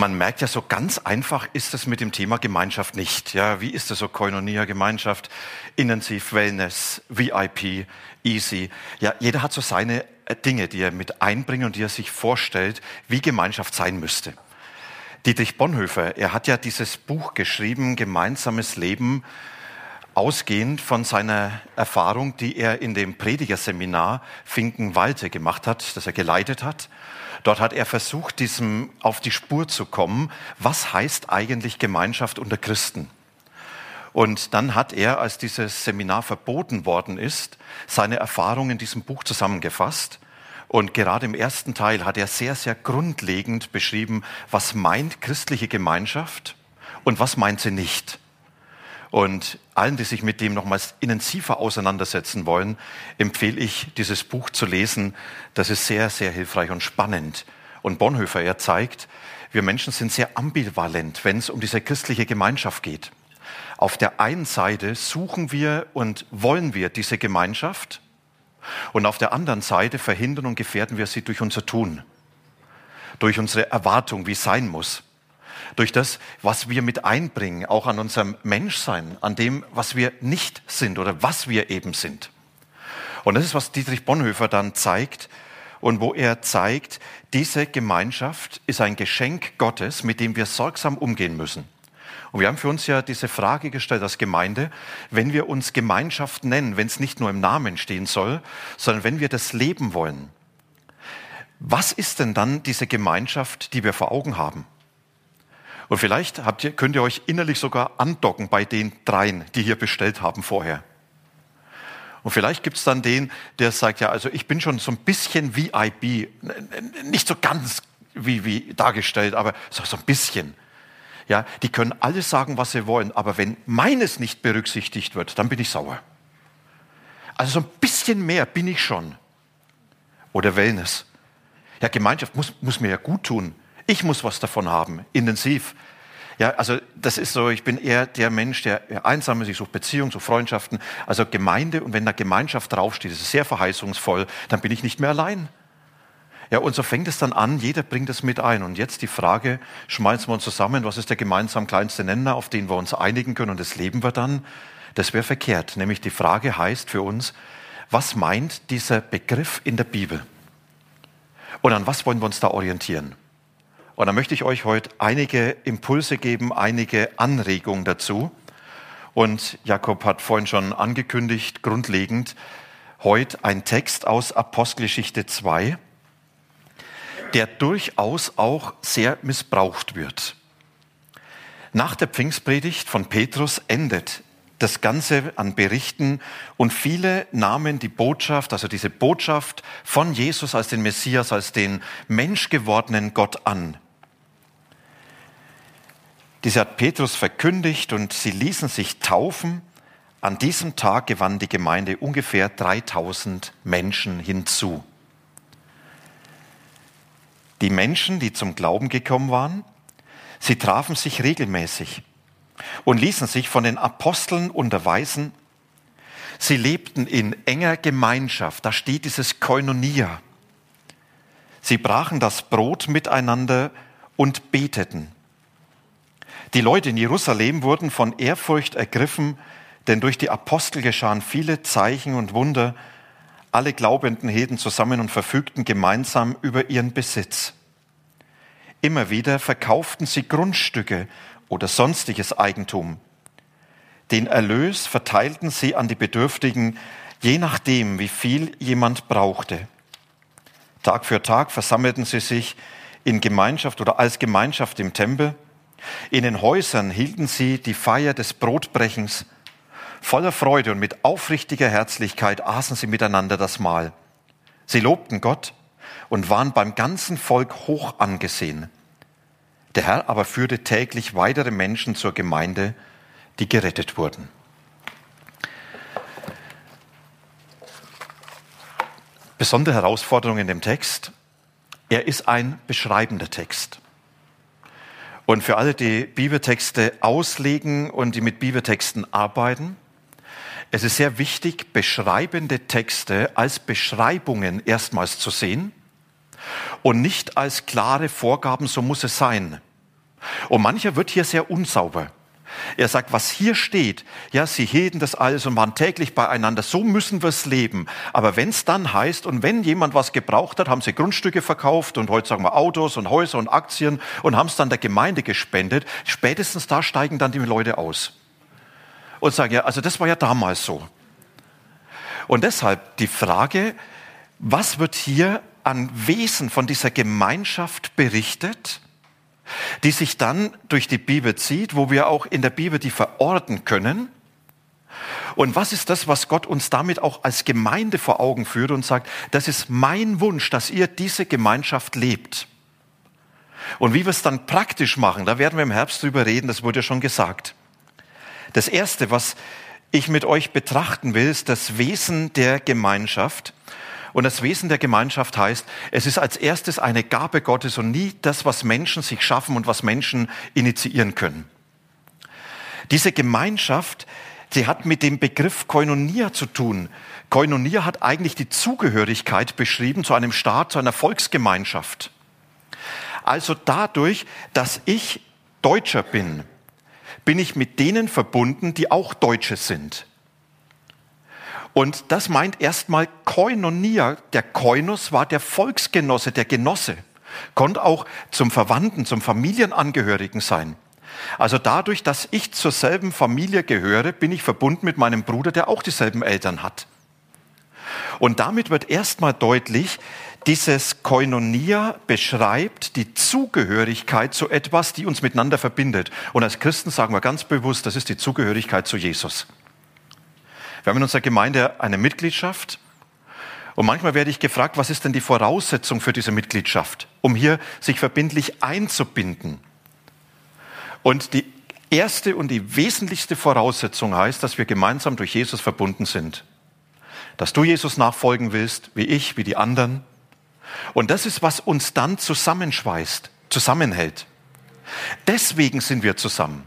Man merkt ja, so ganz einfach ist es mit dem Thema Gemeinschaft nicht. Ja, wie ist es so Koinonia, Gemeinschaft, Intensiv, Wellness, VIP, Easy. Ja, jeder hat so seine äh, Dinge, die er mit einbringt und die er sich vorstellt, wie Gemeinschaft sein müsste. Dietrich Bonhoeffer, er hat ja dieses Buch geschrieben, Gemeinsames Leben, ausgehend von seiner Erfahrung, die er in dem Predigerseminar Finkenwalde gemacht hat, das er geleitet hat. Dort hat er versucht, diesem auf die Spur zu kommen. Was heißt eigentlich Gemeinschaft unter Christen? Und dann hat er, als dieses Seminar verboten worden ist, seine Erfahrungen in diesem Buch zusammengefasst. Und gerade im ersten Teil hat er sehr, sehr grundlegend beschrieben, was meint christliche Gemeinschaft und was meint sie nicht. Und allen, die sich mit dem nochmals intensiver auseinandersetzen wollen, empfehle ich, dieses Buch zu lesen. Das ist sehr, sehr hilfreich und spannend. Und Bonhoeffer, er zeigt, wir Menschen sind sehr ambivalent, wenn es um diese christliche Gemeinschaft geht. Auf der einen Seite suchen wir und wollen wir diese Gemeinschaft und auf der anderen Seite verhindern und gefährden wir sie durch unser Tun, durch unsere Erwartung, wie es sein muss durch das, was wir mit einbringen, auch an unserem Menschsein, an dem, was wir nicht sind oder was wir eben sind. Und das ist, was Dietrich Bonhoeffer dann zeigt und wo er zeigt, diese Gemeinschaft ist ein Geschenk Gottes, mit dem wir sorgsam umgehen müssen. Und wir haben für uns ja diese Frage gestellt als Gemeinde, wenn wir uns Gemeinschaft nennen, wenn es nicht nur im Namen stehen soll, sondern wenn wir das leben wollen, was ist denn dann diese Gemeinschaft, die wir vor Augen haben? Und vielleicht habt ihr, könnt ihr euch innerlich sogar andocken bei den dreien, die hier bestellt haben vorher. Und vielleicht gibt es dann den, der sagt, ja, also ich bin schon so ein bisschen VIP, nicht so ganz wie, wie dargestellt, aber so, so ein bisschen. Ja, die können alles sagen, was sie wollen, aber wenn meines nicht berücksichtigt wird, dann bin ich sauer. Also so ein bisschen mehr bin ich schon. Oder Wellness. Ja, Gemeinschaft muss, muss mir ja gut tun. Ich muss was davon haben, intensiv. Ja, also das ist so, ich bin eher der Mensch, der einsam ist, ich suche Beziehungen, suche Freundschaften. Also Gemeinde und wenn da Gemeinschaft draufsteht, das ist sehr verheißungsvoll, dann bin ich nicht mehr allein. Ja, und so fängt es dann an, jeder bringt es mit ein. Und jetzt die Frage, schmeißen wir uns zusammen, was ist der gemeinsam kleinste Nenner, auf den wir uns einigen können und das leben wir dann? Das wäre verkehrt. Nämlich die Frage heißt für uns, was meint dieser Begriff in der Bibel? Und an was wollen wir uns da orientieren? Und da möchte ich euch heute einige Impulse geben, einige Anregungen dazu. Und Jakob hat vorhin schon angekündigt, grundlegend, heute ein Text aus Apostelgeschichte 2, der durchaus auch sehr missbraucht wird. Nach der Pfingstpredigt von Petrus endet das Ganze an Berichten und viele nahmen die Botschaft, also diese Botschaft von Jesus als den Messias, als den menschgewordenen Gott an. Diese hat Petrus verkündigt und sie ließen sich taufen. An diesem Tag gewann die Gemeinde ungefähr 3000 Menschen hinzu. Die Menschen, die zum Glauben gekommen waren, sie trafen sich regelmäßig und ließen sich von den Aposteln unterweisen. Sie lebten in enger Gemeinschaft, da steht dieses Koinonia. Sie brachen das Brot miteinander und beteten. Die Leute in Jerusalem wurden von Ehrfurcht ergriffen, denn durch die Apostel geschahen viele Zeichen und Wunder. Alle Glaubenden hielten zusammen und verfügten gemeinsam über ihren Besitz. Immer wieder verkauften sie Grundstücke oder sonstiges Eigentum. Den Erlös verteilten sie an die Bedürftigen, je nachdem, wie viel jemand brauchte. Tag für Tag versammelten sie sich in Gemeinschaft oder als Gemeinschaft im Tempel in den Häusern hielten sie die Feier des Brotbrechens. Voller Freude und mit aufrichtiger Herzlichkeit aßen sie miteinander das Mahl. Sie lobten Gott und waren beim ganzen Volk hoch angesehen. Der Herr aber führte täglich weitere Menschen zur Gemeinde, die gerettet wurden. Besondere Herausforderung in dem Text, er ist ein beschreibender Text. Und für alle, die Bibeltexte auslegen und die mit Bibeltexten arbeiten, es ist sehr wichtig, beschreibende Texte als Beschreibungen erstmals zu sehen und nicht als klare Vorgaben, so muss es sein. Und mancher wird hier sehr unsauber. Er sagt, was hier steht, ja, sie hielten das alles und waren täglich beieinander, so müssen wir es leben. Aber wenn es dann heißt, und wenn jemand was gebraucht hat, haben sie Grundstücke verkauft und heute sagen wir Autos und Häuser und Aktien und haben es dann der Gemeinde gespendet, spätestens da steigen dann die Leute aus. Und sagen, ja, also das war ja damals so. Und deshalb die Frage, was wird hier an Wesen von dieser Gemeinschaft berichtet, die sich dann durch die Bibel zieht, wo wir auch in der Bibel die verorten können. Und was ist das, was Gott uns damit auch als Gemeinde vor Augen führt und sagt, das ist mein Wunsch, dass ihr diese Gemeinschaft lebt. Und wie wir es dann praktisch machen, da werden wir im Herbst drüber reden, das wurde ja schon gesagt. Das Erste, was ich mit euch betrachten will, ist das Wesen der Gemeinschaft. Und das Wesen der Gemeinschaft heißt, es ist als erstes eine Gabe Gottes und nie das, was Menschen sich schaffen und was Menschen initiieren können. Diese Gemeinschaft, sie hat mit dem Begriff Koinonia zu tun. Koinonia hat eigentlich die Zugehörigkeit beschrieben zu einem Staat, zu einer Volksgemeinschaft. Also dadurch, dass ich Deutscher bin, bin ich mit denen verbunden, die auch Deutsche sind. Und das meint erstmal Koinonia. Der Koinos war der Volksgenosse, der Genosse. Konnte auch zum Verwandten, zum Familienangehörigen sein. Also dadurch, dass ich zur selben Familie gehöre, bin ich verbunden mit meinem Bruder, der auch dieselben Eltern hat. Und damit wird erstmal deutlich, dieses Koinonia beschreibt die Zugehörigkeit zu etwas, die uns miteinander verbindet. Und als Christen sagen wir ganz bewusst, das ist die Zugehörigkeit zu Jesus. Wir haben in unserer Gemeinde eine Mitgliedschaft. Und manchmal werde ich gefragt, was ist denn die Voraussetzung für diese Mitgliedschaft, um hier sich verbindlich einzubinden? Und die erste und die wesentlichste Voraussetzung heißt, dass wir gemeinsam durch Jesus verbunden sind. Dass du Jesus nachfolgen willst, wie ich, wie die anderen. Und das ist, was uns dann zusammenschweißt, zusammenhält. Deswegen sind wir zusammen.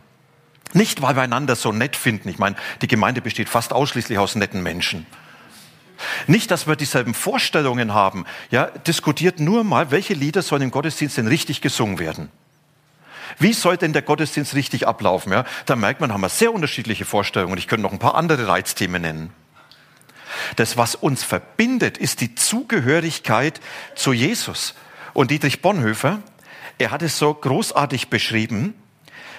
Nicht, weil wir einander so nett finden. Ich meine, die Gemeinde besteht fast ausschließlich aus netten Menschen. Nicht, dass wir dieselben Vorstellungen haben. Ja, diskutiert nur mal, welche Lieder sollen im Gottesdienst denn richtig gesungen werden. Wie soll denn der Gottesdienst richtig ablaufen? Ja, da merkt man, haben wir sehr unterschiedliche Vorstellungen. Ich könnte noch ein paar andere Reizthemen nennen. Das, was uns verbindet, ist die Zugehörigkeit zu Jesus. Und Dietrich Bonhoeffer, er hat es so großartig beschrieben,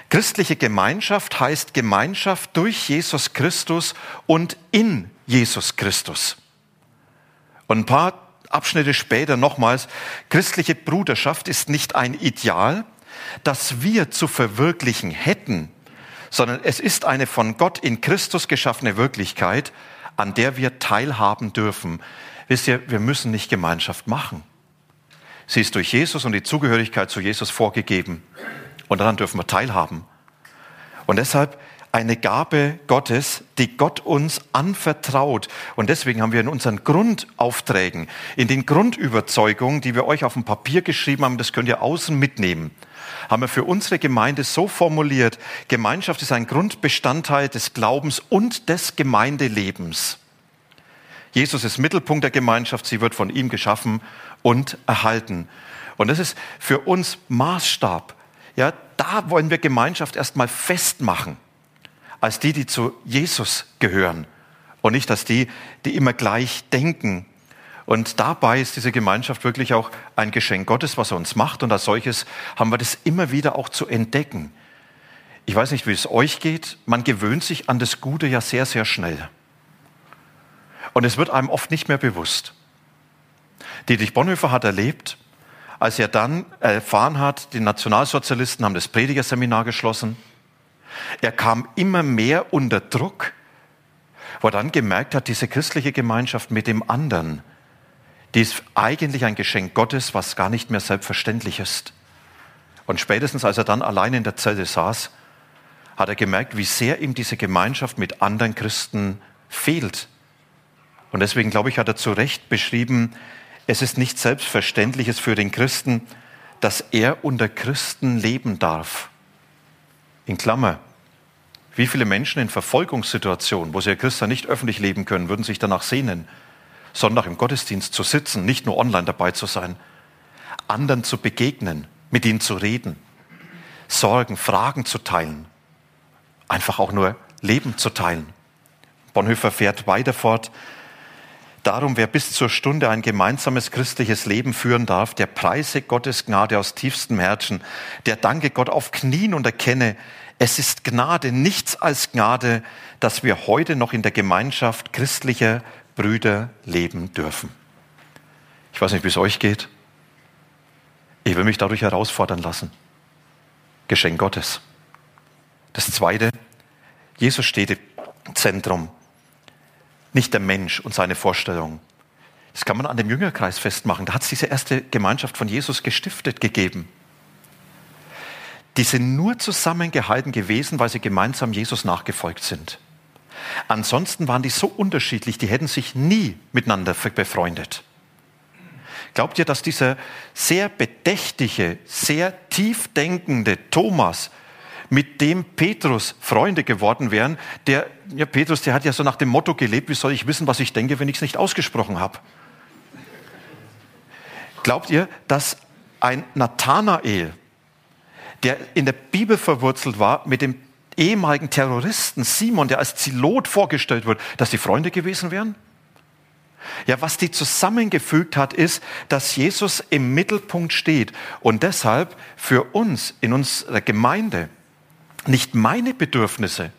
Christliche Gemeinschaft heißt Gemeinschaft durch Jesus Christus und in Jesus Christus. Und ein paar Abschnitte später nochmals, christliche Bruderschaft ist nicht ein Ideal, das wir zu verwirklichen hätten, sondern es ist eine von Gott in Christus geschaffene Wirklichkeit, an der wir teilhaben dürfen. Wisst ihr, wir müssen nicht Gemeinschaft machen. Sie ist durch Jesus und die Zugehörigkeit zu Jesus vorgegeben. Und daran dürfen wir teilhaben. Und deshalb eine Gabe Gottes, die Gott uns anvertraut. Und deswegen haben wir in unseren Grundaufträgen, in den Grundüberzeugungen, die wir euch auf dem Papier geschrieben haben, das könnt ihr außen mitnehmen, haben wir für unsere Gemeinde so formuliert, Gemeinschaft ist ein Grundbestandteil des Glaubens und des Gemeindelebens. Jesus ist Mittelpunkt der Gemeinschaft, sie wird von ihm geschaffen und erhalten. Und das ist für uns Maßstab ja, da wollen wir Gemeinschaft erstmal festmachen, als die, die zu Jesus gehören und nicht als die, die immer gleich denken. Und dabei ist diese Gemeinschaft wirklich auch ein Geschenk Gottes, was er uns macht. Und als solches haben wir das immer wieder auch zu entdecken. Ich weiß nicht, wie es euch geht. Man gewöhnt sich an das Gute ja sehr, sehr schnell. Und es wird einem oft nicht mehr bewusst. Dietrich Bonhoeffer hat erlebt, als er dann erfahren hat, die Nationalsozialisten haben das Predigerseminar geschlossen. Er kam immer mehr unter Druck, wo er dann gemerkt hat, diese christliche Gemeinschaft mit dem anderen, die ist eigentlich ein Geschenk Gottes, was gar nicht mehr selbstverständlich ist. Und spätestens als er dann allein in der Zelle saß, hat er gemerkt, wie sehr ihm diese Gemeinschaft mit anderen Christen fehlt. Und deswegen, glaube ich, hat er zu Recht beschrieben, es ist nicht Selbstverständliches für den Christen, dass er unter Christen leben darf. In Klammer, wie viele Menschen in Verfolgungssituationen, wo sie ja Christen nicht öffentlich leben können, würden sich danach sehnen, Sonntag im Gottesdienst zu sitzen, nicht nur online dabei zu sein, anderen zu begegnen, mit ihnen zu reden, Sorgen, Fragen zu teilen, einfach auch nur Leben zu teilen. Bonhoeffer fährt weiter fort. Darum, wer bis zur Stunde ein gemeinsames christliches Leben führen darf, der preise Gottes Gnade aus tiefstem Herzen, der danke Gott auf Knien und erkenne, es ist Gnade, nichts als Gnade, dass wir heute noch in der Gemeinschaft christlicher Brüder leben dürfen. Ich weiß nicht, wie es euch geht. Ich will mich dadurch herausfordern lassen. Geschenk Gottes. Das Zweite, Jesus steht im Zentrum, nicht der Mensch und seine Vorstellung. Das kann man an dem Jüngerkreis festmachen. Da hat es diese erste Gemeinschaft von Jesus gestiftet gegeben. Die sind nur zusammengehalten gewesen, weil sie gemeinsam Jesus nachgefolgt sind. Ansonsten waren die so unterschiedlich, die hätten sich nie miteinander befreundet. Glaubt ihr, dass dieser sehr bedächtige, sehr tiefdenkende Thomas, mit dem Petrus Freunde geworden wären, der, ja, Petrus, der hat ja so nach dem Motto gelebt, wie soll ich wissen, was ich denke, wenn ich es nicht ausgesprochen habe? Glaubt ihr, dass ein Nathanael, der in der Bibel verwurzelt war, mit dem ehemaligen Terroristen Simon, der als Zilot vorgestellt wird, dass die Freunde gewesen wären? Ja, was die zusammengefügt hat, ist, dass Jesus im Mittelpunkt steht und deshalb für uns in unserer Gemeinde nicht meine Bedürfnisse,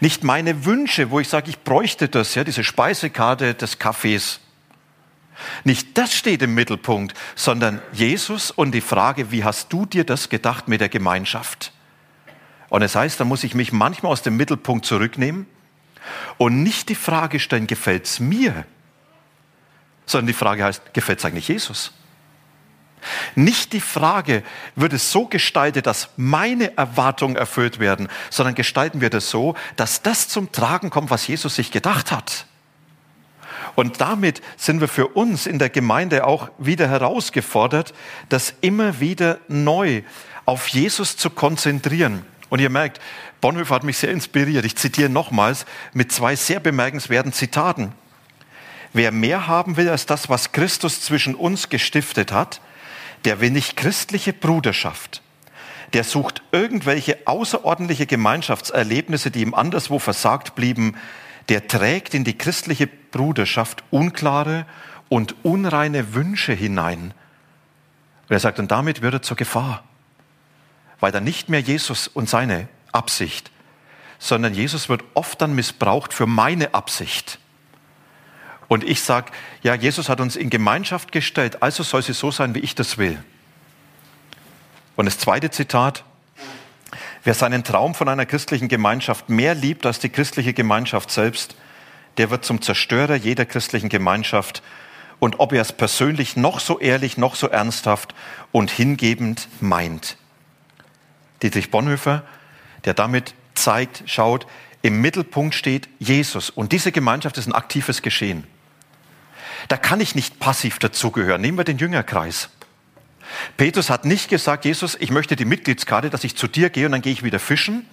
nicht meine Wünsche, wo ich sage, ich bräuchte das, ja, diese Speisekarte des Kaffees. Nicht das steht im Mittelpunkt, sondern Jesus und die Frage, wie hast du dir das gedacht mit der Gemeinschaft? Und es das heißt, da muss ich mich manchmal aus dem Mittelpunkt zurücknehmen und nicht die Frage stellen, gefällt es mir, sondern die Frage heißt, gefällt es eigentlich Jesus? Nicht die Frage, wird es so gestaltet, dass meine Erwartungen erfüllt werden, sondern gestalten wir das so, dass das zum Tragen kommt, was Jesus sich gedacht hat. Und damit sind wir für uns in der Gemeinde auch wieder herausgefordert, das immer wieder neu auf Jesus zu konzentrieren. Und ihr merkt, Bonhoeffer hat mich sehr inspiriert. Ich zitiere nochmals mit zwei sehr bemerkenswerten Zitaten. Wer mehr haben will als das, was Christus zwischen uns gestiftet hat, der will nicht christliche Bruderschaft. Der sucht irgendwelche außerordentliche Gemeinschaftserlebnisse, die ihm anderswo versagt blieben. Der trägt in die christliche Bruderschaft unklare und unreine Wünsche hinein. Und er sagt, und damit wird er zur Gefahr weil dann nicht mehr Jesus und seine Absicht, sondern Jesus wird oft dann missbraucht für meine Absicht. Und ich sage, ja, Jesus hat uns in Gemeinschaft gestellt, also soll sie so sein, wie ich das will. Und das zweite Zitat, wer seinen Traum von einer christlichen Gemeinschaft mehr liebt als die christliche Gemeinschaft selbst, der wird zum Zerstörer jeder christlichen Gemeinschaft. Und ob er es persönlich noch so ehrlich, noch so ernsthaft und hingebend meint. Dietrich Bonhoeffer, der damit zeigt, schaut, im Mittelpunkt steht Jesus. Und diese Gemeinschaft ist ein aktives Geschehen. Da kann ich nicht passiv dazugehören. Nehmen wir den Jüngerkreis. Petrus hat nicht gesagt, Jesus, ich möchte die Mitgliedskarte, dass ich zu dir gehe und dann gehe ich wieder fischen.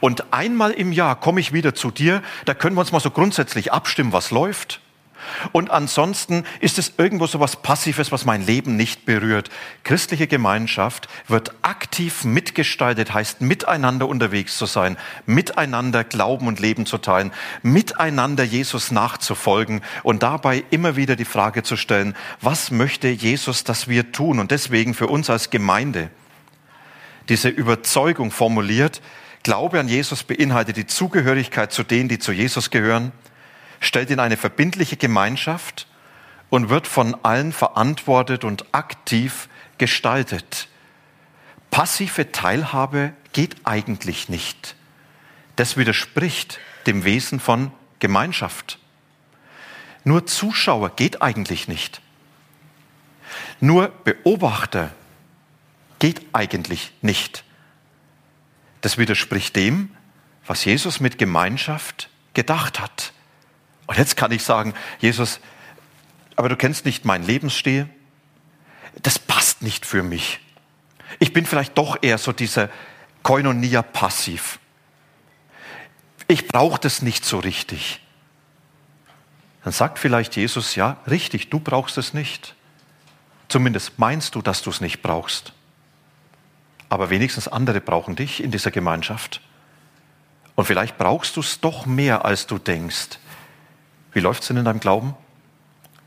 Und einmal im Jahr komme ich wieder zu dir, da können wir uns mal so grundsätzlich abstimmen, was läuft. Und ansonsten ist es irgendwo so was Passives, was mein Leben nicht berührt. Christliche Gemeinschaft wird aktiv mitgestaltet, heißt miteinander unterwegs zu sein, miteinander Glauben und Leben zu teilen, miteinander Jesus nachzufolgen und dabei immer wieder die Frage zu stellen, was möchte Jesus, dass wir tun? Und deswegen für uns als Gemeinde diese Überzeugung formuliert, Glaube an Jesus beinhaltet die Zugehörigkeit zu denen, die zu Jesus gehören stellt in eine verbindliche Gemeinschaft und wird von allen verantwortet und aktiv gestaltet. Passive Teilhabe geht eigentlich nicht. Das widerspricht dem Wesen von Gemeinschaft. Nur Zuschauer geht eigentlich nicht. Nur Beobachter geht eigentlich nicht. Das widerspricht dem, was Jesus mit Gemeinschaft gedacht hat. Und jetzt kann ich sagen, Jesus, aber du kennst nicht meinen Lebensstil. Das passt nicht für mich. Ich bin vielleicht doch eher so dieser Koinonia passiv. Ich brauche das nicht so richtig. Dann sagt vielleicht Jesus, ja, richtig, du brauchst es nicht. Zumindest meinst du, dass du es nicht brauchst. Aber wenigstens andere brauchen dich in dieser Gemeinschaft. Und vielleicht brauchst du es doch mehr, als du denkst. Wie läuft es denn in deinem Glauben?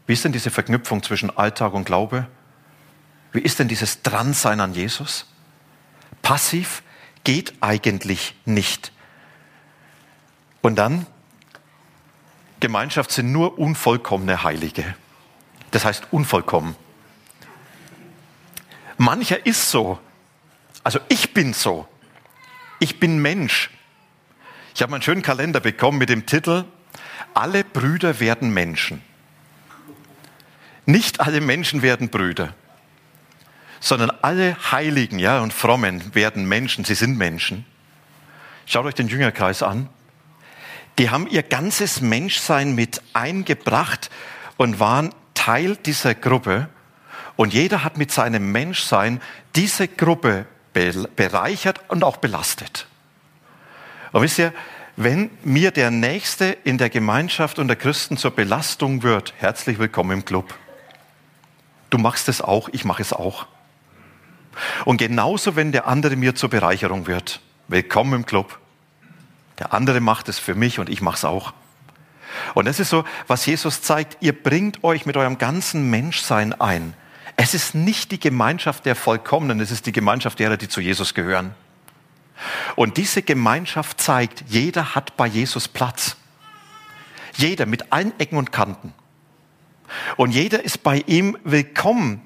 Wie ist denn diese Verknüpfung zwischen Alltag und Glaube? Wie ist denn dieses Dransein an Jesus? Passiv geht eigentlich nicht. Und dann, Gemeinschaft sind nur unvollkommene Heilige. Das heißt unvollkommen. Mancher ist so. Also ich bin so. Ich bin Mensch. Ich habe einen schönen Kalender bekommen mit dem Titel Alle Brüder werden Menschen. Nicht alle Menschen werden Brüder, sondern alle Heiligen ja, und Frommen werden Menschen. Sie sind Menschen. Schaut euch den Jüngerkreis an. Die haben ihr ganzes Menschsein mit eingebracht und waren Teil dieser Gruppe. Und jeder hat mit seinem Menschsein diese Gruppe bereichert und auch belastet. Und wisst ihr, wenn mir der Nächste in der Gemeinschaft und der Christen zur Belastung wird, herzlich willkommen im Club. Du machst es auch, ich mache es auch. Und genauso, wenn der andere mir zur Bereicherung wird, willkommen im Club. Der andere macht es für mich und ich mache es auch. Und das ist so, was Jesus zeigt, ihr bringt euch mit eurem ganzen Menschsein ein. Es ist nicht die Gemeinschaft der Vollkommenen, es ist die Gemeinschaft derer, die zu Jesus gehören. Und diese Gemeinschaft zeigt, jeder hat bei Jesus Platz. Jeder mit allen Ecken und Kanten. Und jeder ist bei ihm willkommen.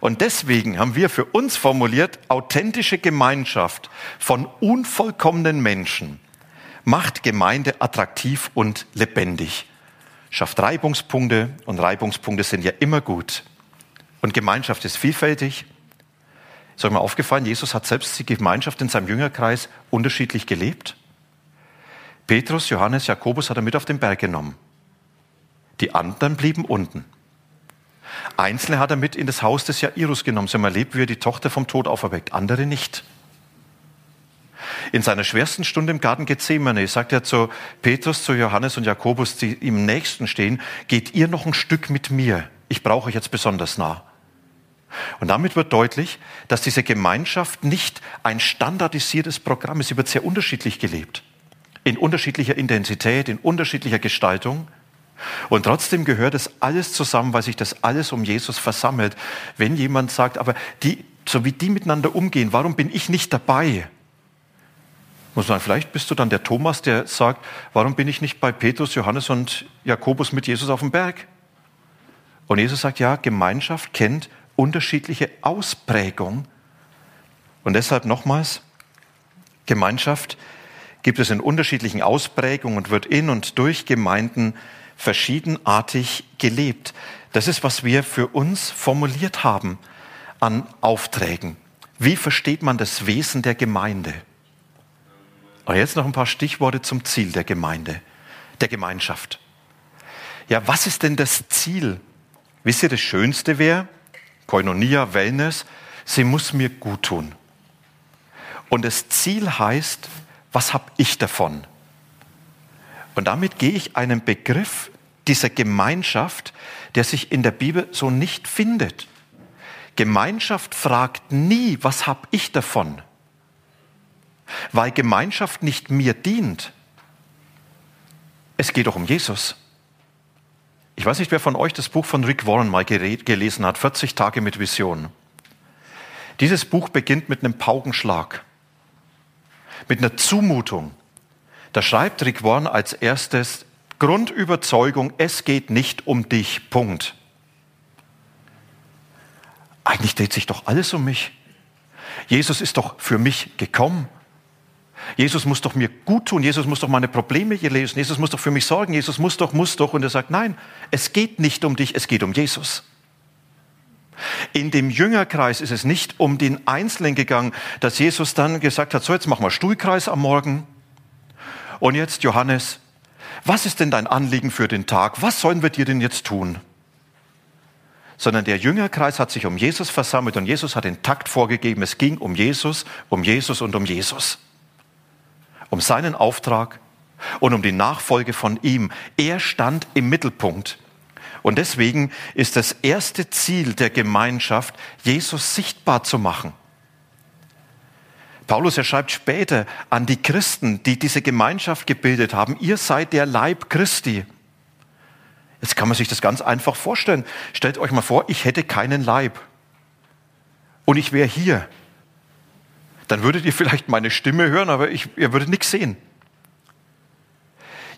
Und deswegen haben wir für uns formuliert, authentische Gemeinschaft von unvollkommenen Menschen macht Gemeinde attraktiv und lebendig. Schafft Reibungspunkte und Reibungspunkte sind ja immer gut. Und Gemeinschaft ist vielfältig. Ist euch mal aufgefallen, Jesus hat selbst die Gemeinschaft in seinem Jüngerkreis unterschiedlich gelebt? Petrus, Johannes, Jakobus hat er mit auf den Berg genommen. Die anderen blieben unten. Einzelne hat er mit in das Haus des Jairus genommen. Sie haben erlebt, wie er die Tochter vom Tod auferweckt, andere nicht. In seiner schwersten Stunde im Garten Gethsemane sagt er zu Petrus, zu Johannes und Jakobus, die ihm nächsten stehen, geht ihr noch ein Stück mit mir. Ich brauche euch jetzt besonders nah. Und damit wird deutlich, dass diese Gemeinschaft nicht ein standardisiertes Programm ist. Sie wird sehr unterschiedlich gelebt. In unterschiedlicher Intensität, in unterschiedlicher Gestaltung. Und trotzdem gehört es alles zusammen, weil sich das alles um Jesus versammelt. Wenn jemand sagt, aber die, so wie die miteinander umgehen, warum bin ich nicht dabei? Muss man, vielleicht bist du dann der Thomas, der sagt, warum bin ich nicht bei Petrus, Johannes und Jakobus mit Jesus auf dem Berg? Und Jesus sagt, ja, Gemeinschaft kennt unterschiedliche Ausprägung. Und deshalb nochmals, Gemeinschaft gibt es in unterschiedlichen Ausprägungen und wird in und durch Gemeinden verschiedenartig gelebt. Das ist, was wir für uns formuliert haben an Aufträgen. Wie versteht man das Wesen der Gemeinde? Und jetzt noch ein paar Stichworte zum Ziel der Gemeinde, der Gemeinschaft. Ja, was ist denn das Ziel? Wisst ihr, das Schönste wäre, Koinonia, Wellness, sie muss mir gut tun. Und das Ziel heißt, was habe ich davon? Und damit gehe ich einen Begriff dieser Gemeinschaft, der sich in der Bibel so nicht findet. Gemeinschaft fragt nie, was habe ich davon? Weil Gemeinschaft nicht mir dient. Es geht doch um Jesus. Ich weiß nicht, wer von euch das Buch von Rick Warren mal gelesen hat, 40 Tage mit Vision. Dieses Buch beginnt mit einem Paukenschlag, mit einer Zumutung. Da schreibt Rick Warren als erstes Grundüberzeugung, es geht nicht um dich, Punkt. Eigentlich dreht sich doch alles um mich. Jesus ist doch für mich gekommen. Jesus muss doch mir gut tun, Jesus muss doch meine Probleme hier lesen, Jesus muss doch für mich sorgen, Jesus muss doch, muss doch. Und er sagt, nein, es geht nicht um dich, es geht um Jesus. In dem Jüngerkreis ist es nicht um den Einzelnen gegangen, dass Jesus dann gesagt hat, so jetzt machen wir Stuhlkreis am Morgen. Und jetzt Johannes, was ist denn dein Anliegen für den Tag? Was sollen wir dir denn jetzt tun? Sondern der Jüngerkreis hat sich um Jesus versammelt und Jesus hat den Takt vorgegeben. Es ging um Jesus, um Jesus und um Jesus. Um seinen Auftrag und um die Nachfolge von ihm. Er stand im Mittelpunkt. Und deswegen ist das erste Ziel der Gemeinschaft, Jesus sichtbar zu machen. Paulus, er schreibt später an die Christen, die diese Gemeinschaft gebildet haben, ihr seid der Leib Christi. Jetzt kann man sich das ganz einfach vorstellen. Stellt euch mal vor, ich hätte keinen Leib und ich wäre hier. Dann würdet ihr vielleicht meine Stimme hören, aber ich, ihr würdet nichts sehen.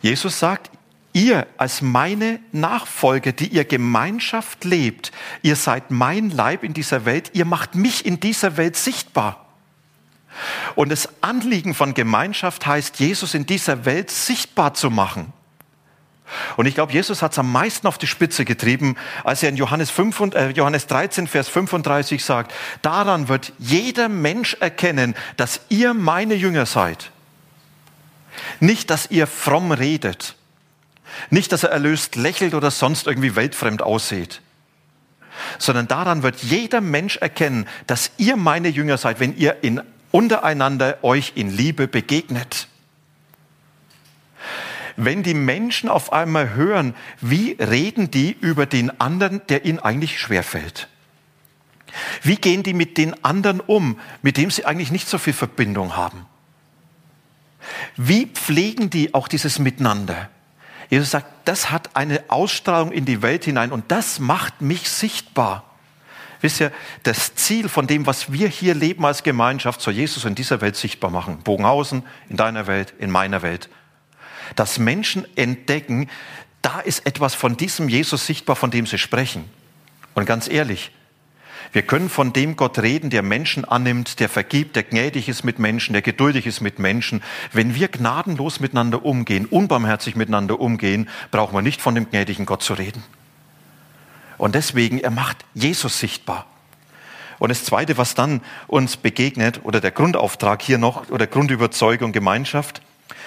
Jesus sagt, Ihr als meine Nachfolger, die ihr Gemeinschaft lebt, ihr seid mein Leib in dieser Welt, ihr macht mich in dieser Welt sichtbar. Und das Anliegen von Gemeinschaft heißt, Jesus in dieser Welt sichtbar zu machen. Und ich glaube, Jesus hat es am meisten auf die Spitze getrieben, als er in Johannes, 5 und, äh, Johannes 13, Vers 35 sagt, daran wird jeder Mensch erkennen, dass ihr meine Jünger seid. Nicht, dass ihr fromm redet, nicht, dass er erlöst lächelt oder sonst irgendwie weltfremd aussieht, sondern daran wird jeder Mensch erkennen, dass ihr meine Jünger seid, wenn ihr in, untereinander euch in Liebe begegnet. Wenn die Menschen auf einmal hören, wie reden die über den anderen, der ihnen eigentlich schwerfällt? Wie gehen die mit den anderen um, mit dem sie eigentlich nicht so viel Verbindung haben? Wie pflegen die auch dieses Miteinander? Jesus sagt, das hat eine Ausstrahlung in die Welt hinein und das macht mich sichtbar. Wisst ihr, das Ziel von dem, was wir hier leben als Gemeinschaft, soll Jesus in dieser Welt sichtbar machen. Bogenhausen, in deiner Welt, in meiner Welt. Dass Menschen entdecken, da ist etwas von diesem Jesus sichtbar, von dem sie sprechen. Und ganz ehrlich, wir können von dem Gott reden, der Menschen annimmt, der vergibt, der gnädig ist mit Menschen, der geduldig ist mit Menschen. Wenn wir gnadenlos miteinander umgehen, unbarmherzig miteinander umgehen, brauchen wir nicht von dem gnädigen Gott zu reden. Und deswegen, er macht Jesus sichtbar. Und das Zweite, was dann uns begegnet, oder der Grundauftrag hier noch, oder Grundüberzeugung, Gemeinschaft,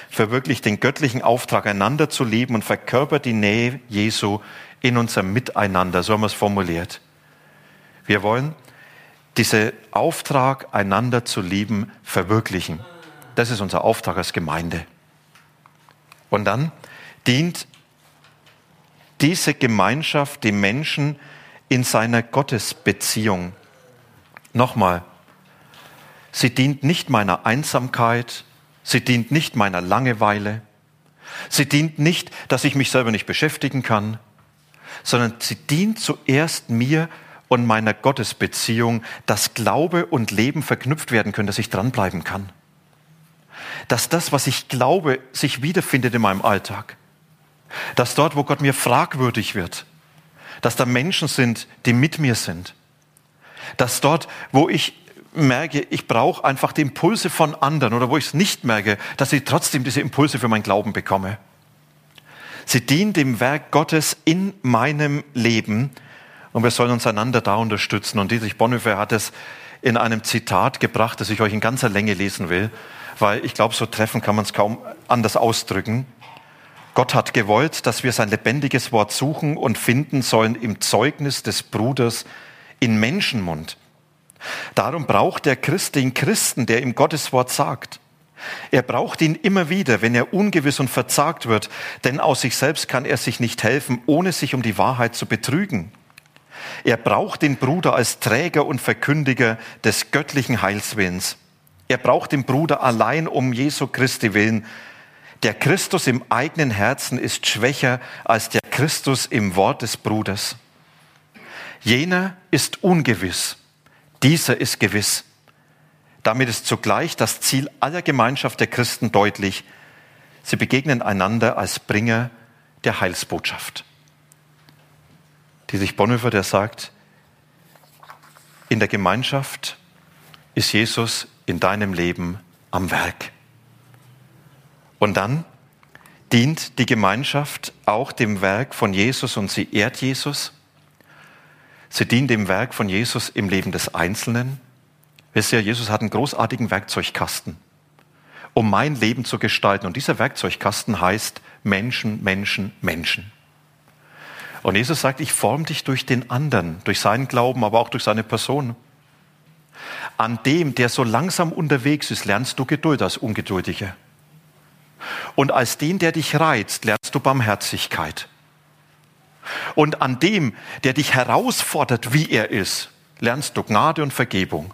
verwirklicht den göttlichen Auftrag, einander zu leben und verkörpert die Nähe Jesu in unserem Miteinander, so haben wir es formuliert. Wir wollen diesen Auftrag, einander zu lieben, verwirklichen. Das ist unser Auftrag als Gemeinde. Und dann dient diese Gemeinschaft dem Menschen in seiner Gottesbeziehung. Nochmal, sie dient nicht meiner Einsamkeit, sie dient nicht meiner Langeweile, sie dient nicht, dass ich mich selber nicht beschäftigen kann, sondern sie dient zuerst mir und meiner Gottesbeziehung, dass Glaube und Leben verknüpft werden können, dass ich dranbleiben kann. Dass das, was ich glaube, sich wiederfindet in meinem Alltag. Dass dort, wo Gott mir fragwürdig wird, dass da Menschen sind, die mit mir sind. Dass dort, wo ich merke, ich brauche einfach die Impulse von anderen oder wo ich es nicht merke, dass ich trotzdem diese Impulse für mein Glauben bekomme. Sie dient dem Werk Gottes in meinem Leben und wir sollen uns einander da unterstützen. Und Dietrich Bonhoeffer hat es in einem Zitat gebracht, das ich euch in ganzer Länge lesen will, weil ich glaube, so treffen kann man es kaum anders ausdrücken. Gott hat gewollt, dass wir sein lebendiges Wort suchen und finden sollen im Zeugnis des Bruders in Menschenmund. Darum braucht der Christ den Christen, der ihm Gottes Wort sagt. Er braucht ihn immer wieder, wenn er ungewiss und verzagt wird, denn aus sich selbst kann er sich nicht helfen, ohne sich um die Wahrheit zu betrügen. Er braucht den Bruder als Träger und Verkündiger des göttlichen Heilswillens. Er braucht den Bruder allein um Jesu Christi willen. Der Christus im eigenen Herzen ist schwächer als der Christus im Wort des Bruders. Jener ist ungewiss, dieser ist gewiss. Damit ist zugleich das Ziel aller Gemeinschaft der Christen deutlich. Sie begegnen einander als Bringer der Heilsbotschaft. Dietrich Bonhoeffer, der sagt, in der Gemeinschaft ist Jesus in deinem Leben am Werk. Und dann dient die Gemeinschaft auch dem Werk von Jesus und sie ehrt Jesus. Sie dient dem Werk von Jesus im Leben des Einzelnen. Wisst ihr, Jesus hat einen großartigen Werkzeugkasten, um mein Leben zu gestalten. Und dieser Werkzeugkasten heißt Menschen, Menschen, Menschen. Und Jesus sagt, ich forme dich durch den anderen, durch seinen Glauben, aber auch durch seine Person. An dem, der so langsam unterwegs ist, lernst du Geduld als Ungeduldige. Und als den, der dich reizt, lernst du Barmherzigkeit. Und an dem, der dich herausfordert, wie er ist, lernst du Gnade und Vergebung.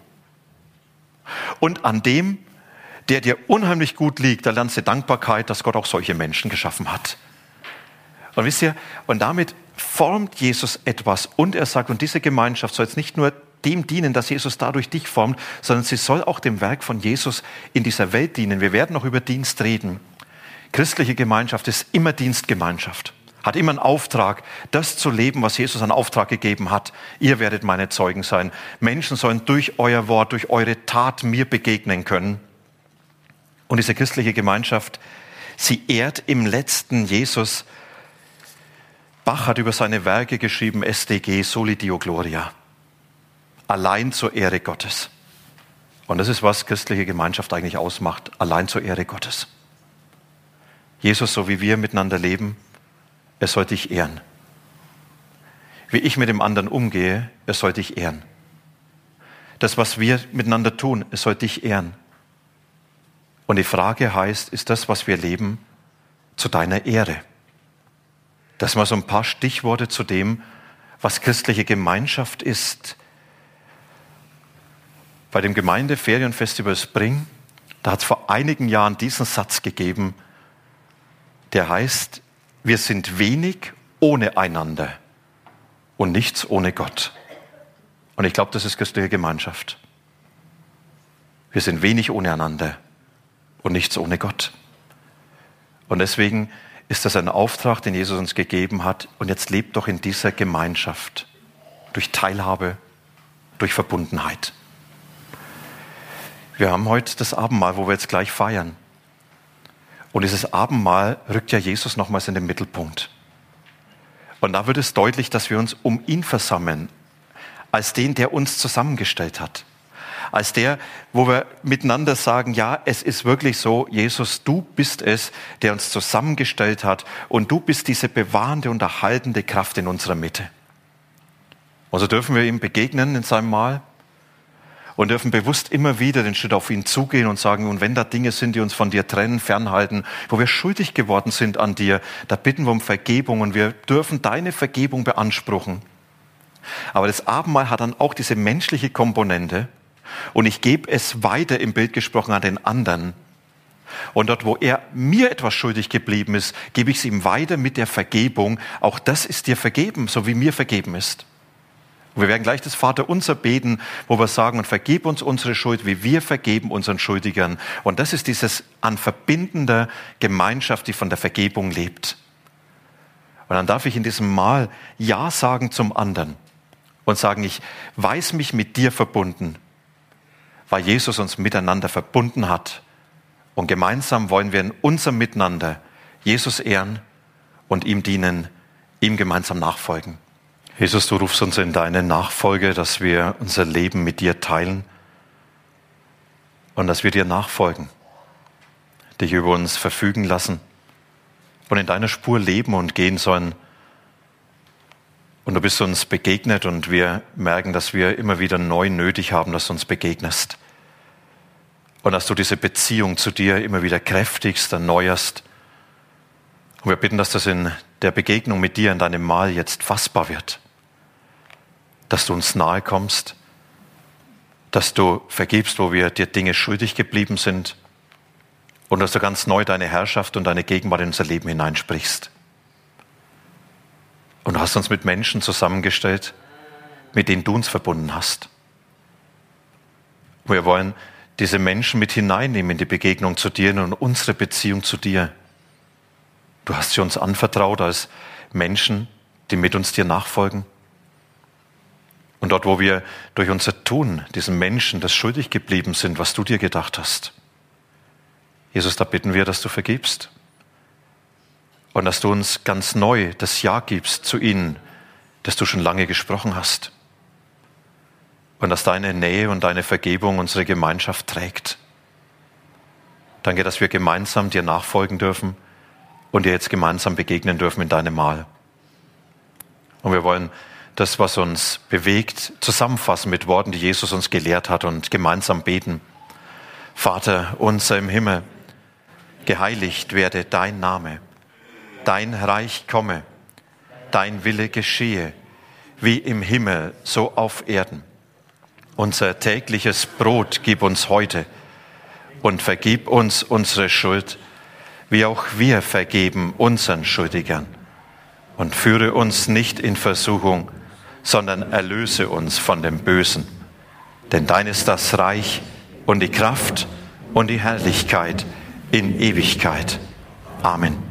Und an dem, der dir unheimlich gut liegt, da lernst du Dankbarkeit, dass Gott auch solche Menschen geschaffen hat. Und wisst ihr, und damit formt Jesus etwas und er sagt, und diese Gemeinschaft soll jetzt nicht nur dem dienen, dass Jesus dadurch dich formt, sondern sie soll auch dem Werk von Jesus in dieser Welt dienen. Wir werden noch über Dienst reden. Christliche Gemeinschaft ist immer Dienstgemeinschaft, hat immer einen Auftrag, das zu leben, was Jesus an Auftrag gegeben hat. Ihr werdet meine Zeugen sein. Menschen sollen durch euer Wort, durch eure Tat mir begegnen können. Und diese christliche Gemeinschaft, sie ehrt im letzten Jesus. Bach hat über seine Werke geschrieben, SDG, Soli Dio Gloria allein zur Ehre Gottes. Und das ist, was christliche Gemeinschaft eigentlich ausmacht, allein zur Ehre Gottes. Jesus, so wie wir miteinander leben, er soll dich ehren. Wie ich mit dem anderen umgehe, er soll dich ehren. Das, was wir miteinander tun, es soll dich ehren. Und die Frage heißt, ist das, was wir leben, zu deiner Ehre? Das mal so ein paar Stichworte zu dem, was christliche Gemeinschaft ist, bei dem Gemeindeferienfestival Spring, da hat es vor einigen Jahren diesen Satz gegeben, der heißt, wir sind wenig ohne einander und nichts ohne Gott. Und ich glaube, das ist christliche Gemeinschaft. Wir sind wenig ohne einander und nichts ohne Gott. Und deswegen ist das ein Auftrag, den Jesus uns gegeben hat. Und jetzt lebt doch in dieser Gemeinschaft durch Teilhabe, durch Verbundenheit. Wir haben heute das Abendmahl, wo wir jetzt gleich feiern. Und dieses Abendmahl rückt ja Jesus nochmals in den Mittelpunkt. Und da wird es deutlich, dass wir uns um ihn versammeln, als den, der uns zusammengestellt hat. Als der, wo wir miteinander sagen, ja, es ist wirklich so, Jesus, du bist es, der uns zusammengestellt hat und du bist diese bewahrende und erhaltende Kraft in unserer Mitte. Und so dürfen wir ihm begegnen in seinem Mahl und dürfen bewusst immer wieder den Schritt auf ihn zugehen und sagen, und wenn da Dinge sind, die uns von dir trennen, fernhalten, wo wir schuldig geworden sind an dir, da bitten wir um Vergebung und wir dürfen deine Vergebung beanspruchen. Aber das Abendmahl hat dann auch diese menschliche Komponente und ich gebe es weiter im Bild gesprochen an den anderen. Und dort, wo er mir etwas schuldig geblieben ist, gebe ich es ihm weiter mit der Vergebung. Auch das ist dir vergeben, so wie mir vergeben ist. Und wir werden gleich das Vaterunser beten, wo wir sagen, und vergib uns unsere Schuld, wie wir vergeben unseren Schuldigern. Und das ist dieses an verbindender Gemeinschaft, die von der Vergebung lebt. Und dann darf ich in diesem Mal Ja sagen zum anderen und sagen, ich weiß mich mit dir verbunden, weil Jesus uns miteinander verbunden hat. Und gemeinsam wollen wir in unserem Miteinander Jesus ehren und ihm dienen, ihm gemeinsam nachfolgen. Jesus, du rufst uns in deine Nachfolge, dass wir unser Leben mit dir teilen und dass wir dir nachfolgen, dich über uns verfügen lassen und in deiner Spur leben und gehen sollen. Und du bist uns begegnet und wir merken, dass wir immer wieder neu nötig haben, dass du uns begegnest. Und dass du diese Beziehung zu dir immer wieder kräftigst, erneuerst. Und wir bitten, dass das in der Begegnung mit dir in deinem Mahl jetzt fassbar wird dass du uns nahe kommst, dass du vergibst, wo wir dir Dinge schuldig geblieben sind und dass du ganz neu deine Herrschaft und deine Gegenwart in unser Leben hineinsprichst. Und du hast uns mit Menschen zusammengestellt, mit denen du uns verbunden hast. Wir wollen diese Menschen mit hineinnehmen in die Begegnung zu dir und unsere Beziehung zu dir. Du hast sie uns anvertraut als Menschen, die mit uns dir nachfolgen. Und dort, wo wir durch unser Tun diesen Menschen das schuldig geblieben sind, was du dir gedacht hast. Jesus, da bitten wir, dass du vergibst. Und dass du uns ganz neu das Ja gibst zu ihnen, das du schon lange gesprochen hast. und dass deine Nähe und deine Vergebung unsere Gemeinschaft trägt. Danke, dass wir gemeinsam dir nachfolgen dürfen und dir jetzt gemeinsam begegnen dürfen in deinem Mahl. Und wir wollen das, was uns bewegt, zusammenfassen mit Worten, die Jesus uns gelehrt hat und gemeinsam beten. Vater unser im Himmel, geheiligt werde dein Name, dein Reich komme, dein Wille geschehe, wie im Himmel, so auf Erden. Unser tägliches Brot gib uns heute und vergib uns unsere Schuld, wie auch wir vergeben unseren Schuldigern. Und führe uns nicht in Versuchung, sondern erlöse uns von dem Bösen. Denn dein ist das Reich und die Kraft und die Herrlichkeit in Ewigkeit. Amen.